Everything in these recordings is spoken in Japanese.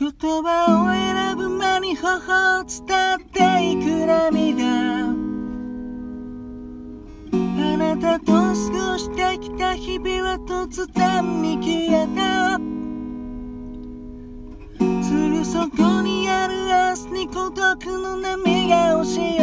言葉を選ぶ間に頬を伝っていく涙あなたと過ごしてきた。日々は突然に消えた。すぐそこにある明日に孤独の波が押し寄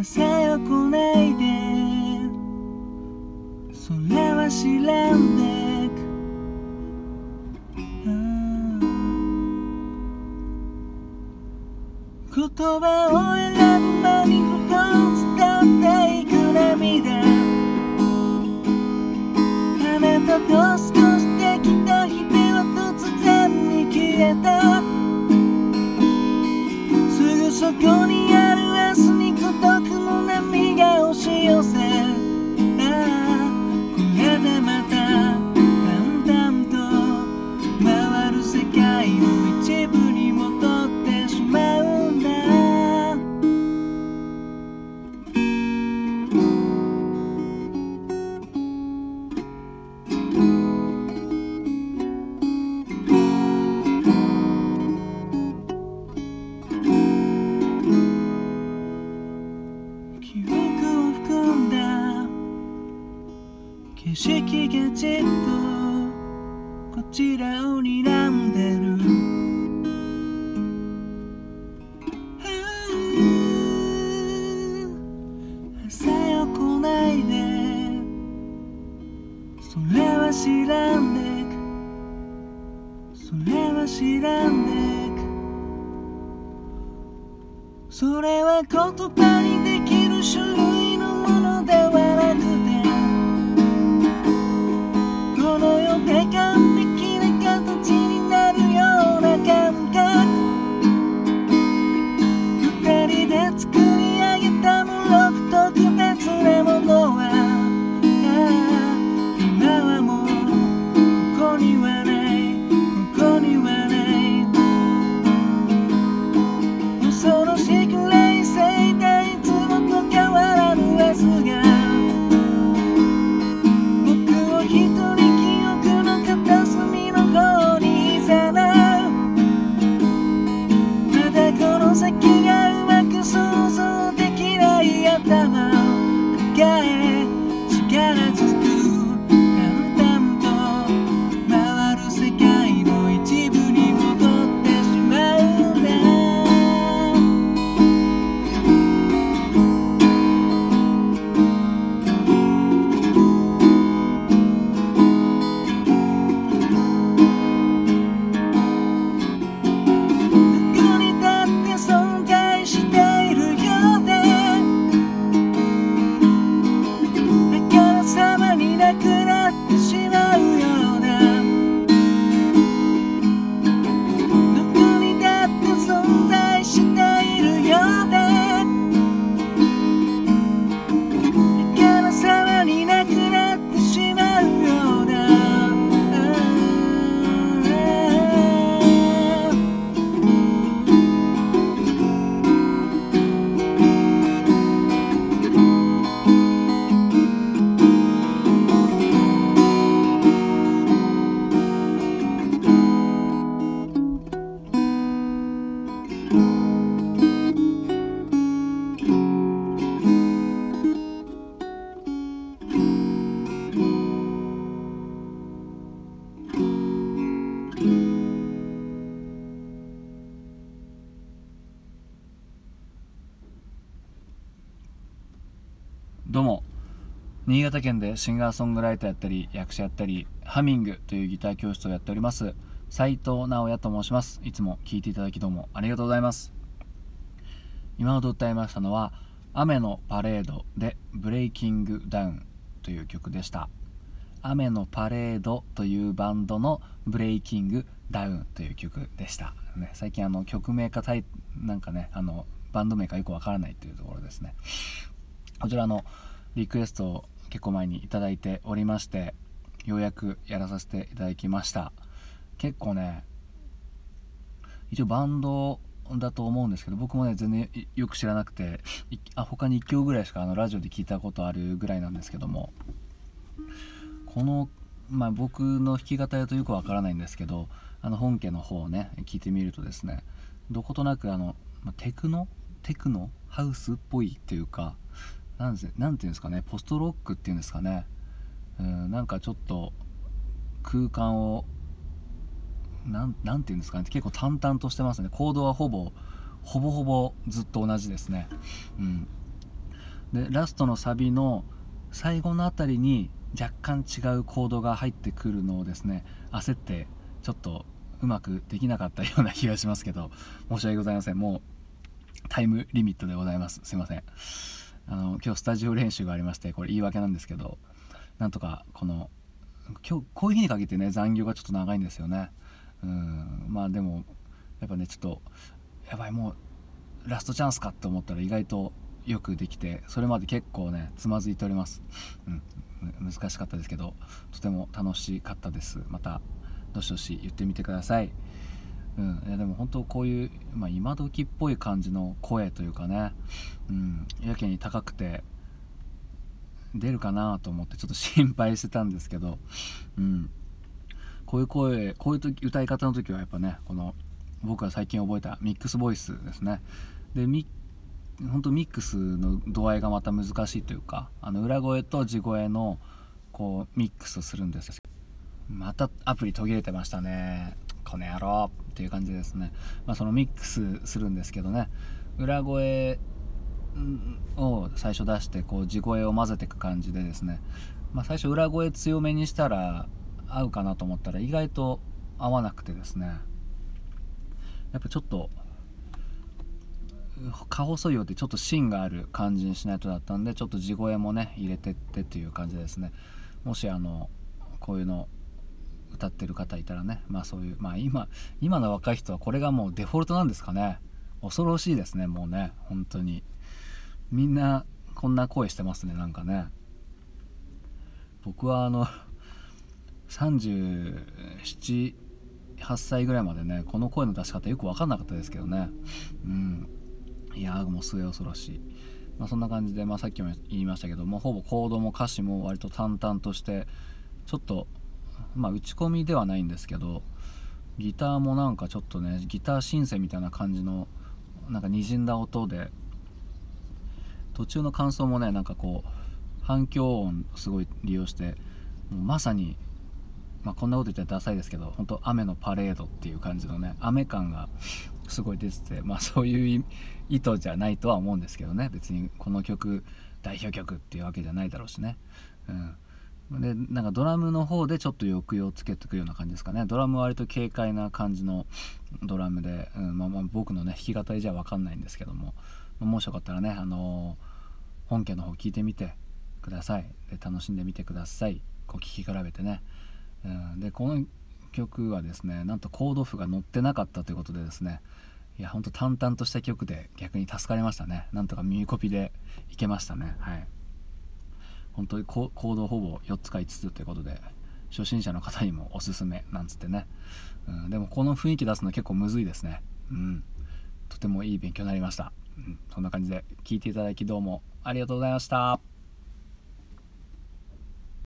朝よ来ないで。それは知らんで言葉を選ぶ間に頬を伝っていく涙。あなたと過ごしてきた日々は突然に消えた。すぐそこにがじっとこちらを睨んでる。朝よ来ないでそれは知らんでくそれは知らんでくそれは言葉にで新潟県でシンガーソングライターやったり役者やったりハミングというギター教室をやっております。斉藤直也と申します。いつも聴いていただきどうもありがとうございます。今ほど歌いましたのは雨のパレードでブレイキングダウンという曲でした。雨のパレードというバンドのブレイキングダウンという曲でした、ね、最近あの曲名かタイなんかねあのバンド名かよくわからないというところですね。こちらのリクエスト結構前に頂いておりましてようやくやらさせていただきました。結構ね一応バンドだと思うんですけど僕もね全然よく知らなくてあ他に1曲ぐらいしかあのラジオで聞いたことあるぐらいなんですけどもこの、まあ、僕の弾き語りだとよくわからないんですけどあの本家の方をね聞いてみるとですねどことなくあの、テクノ？テクノ？ハウスっぽいっていうかなんていうんですかねポストロックっていうんですかね。うんなんかちょっと空間をなんなんていうんですかね結構淡々としてますね。コードはほぼほぼほぼずっと同じですね。うん。でラストのサビの最後の辺りに若干違うコードが入ってくるのをですね焦ってちょっとうまくできなかったような気がしますけど申し訳ございません。もうタイムリミットでございます。すいません。あの今日スタジオ練習がありましてこれ言い訳なんですけどなんとかこの今日こういう日にかけてね残業がちょっと長いんですよね。うんまあでもやっぱねちょっとやばいもうラストチャンスかって思ったら意外とよくできてそれまで結構ねつまずいております、うん、難しかったですけどとても楽しかったです。またどしどし言ってみてください。うん、いやでも本当こういう、まあ、今時っぽい感じの声というかね、うん、やけに高くて出るかなと思ってちょっと心配してたんですけど、うん、こういう声こういう時歌い方の時はやっぱねこの僕が最近覚えたミックスボイスですね。でミ本当ミックスの度合いがまた難しいというかあの裏声と地声のこうミックスするんですまたアプリ途切れてましたね。この野郎っていう感じですね、まあ、そのミックスするんですけどね。裏声を最初出してこう地声を混ぜていく感じでですね、まあ、最初裏声強めにしたら合うかなと思ったら意外と合わなくてですね。やっぱちょっと顔細いよってちょっと芯がある感じにしないとだったんでちょっと地声もね入れてってっていう感じですね。もしあのこういうの歌ってる方いたらねまあそういうまあ今今の若い人はこれがもうデフォルトなんですかね。恐ろしいですねもうね本当に。みんなこんな声してますねなんかね。僕はあの378歳ぐらいまでねこの声の出し方よく分かんなかったですけどね。うん。いやもう末恐ろしい。まあ、そんな感じで、まあ、さっきも言いましたけどもほぼコードも歌詞も割と淡々としてちょっとまあ打ち込みではないんですけどギターもなんかちょっとねギターシンセみたいな感じのなんかにじんだ音で途中の感想もねなんかこう反響音すごい利用してもうまさに、まあ、こんなこと言ったらダサいですけど本当雨のパレードっていう感じのね雨感がすごい出ててまあそういう意図じゃないとは思うんですけどね別にこの曲代表曲っていうわけじゃないだろうしね。うんでなんかドラムの方でちょっと抑揚をつけていくような感じですかね。ドラムは割と軽快な感じのドラムで、うんまあ、まあ僕のね弾き語りじゃ分かんないんですけども、もしよかったらね、あのー、本家の方聞いてみてください。で楽しんでみてください。こう聴き比べてね、うん、でこの曲はですねなんとコード譜が載ってなかったということでですね。いやほんと淡々とした曲で逆に助かりましたね。なんとか耳コピでいけましたね。はい。本当に行動ほぼ4つか5つということで初心者の方にもおすすめなんつってね、うん、でもこの雰囲気出すの結構むずいですね。うん。とてもいい勉強になりました、うん、そんな感じで聞いていただきどうもありがとうございました。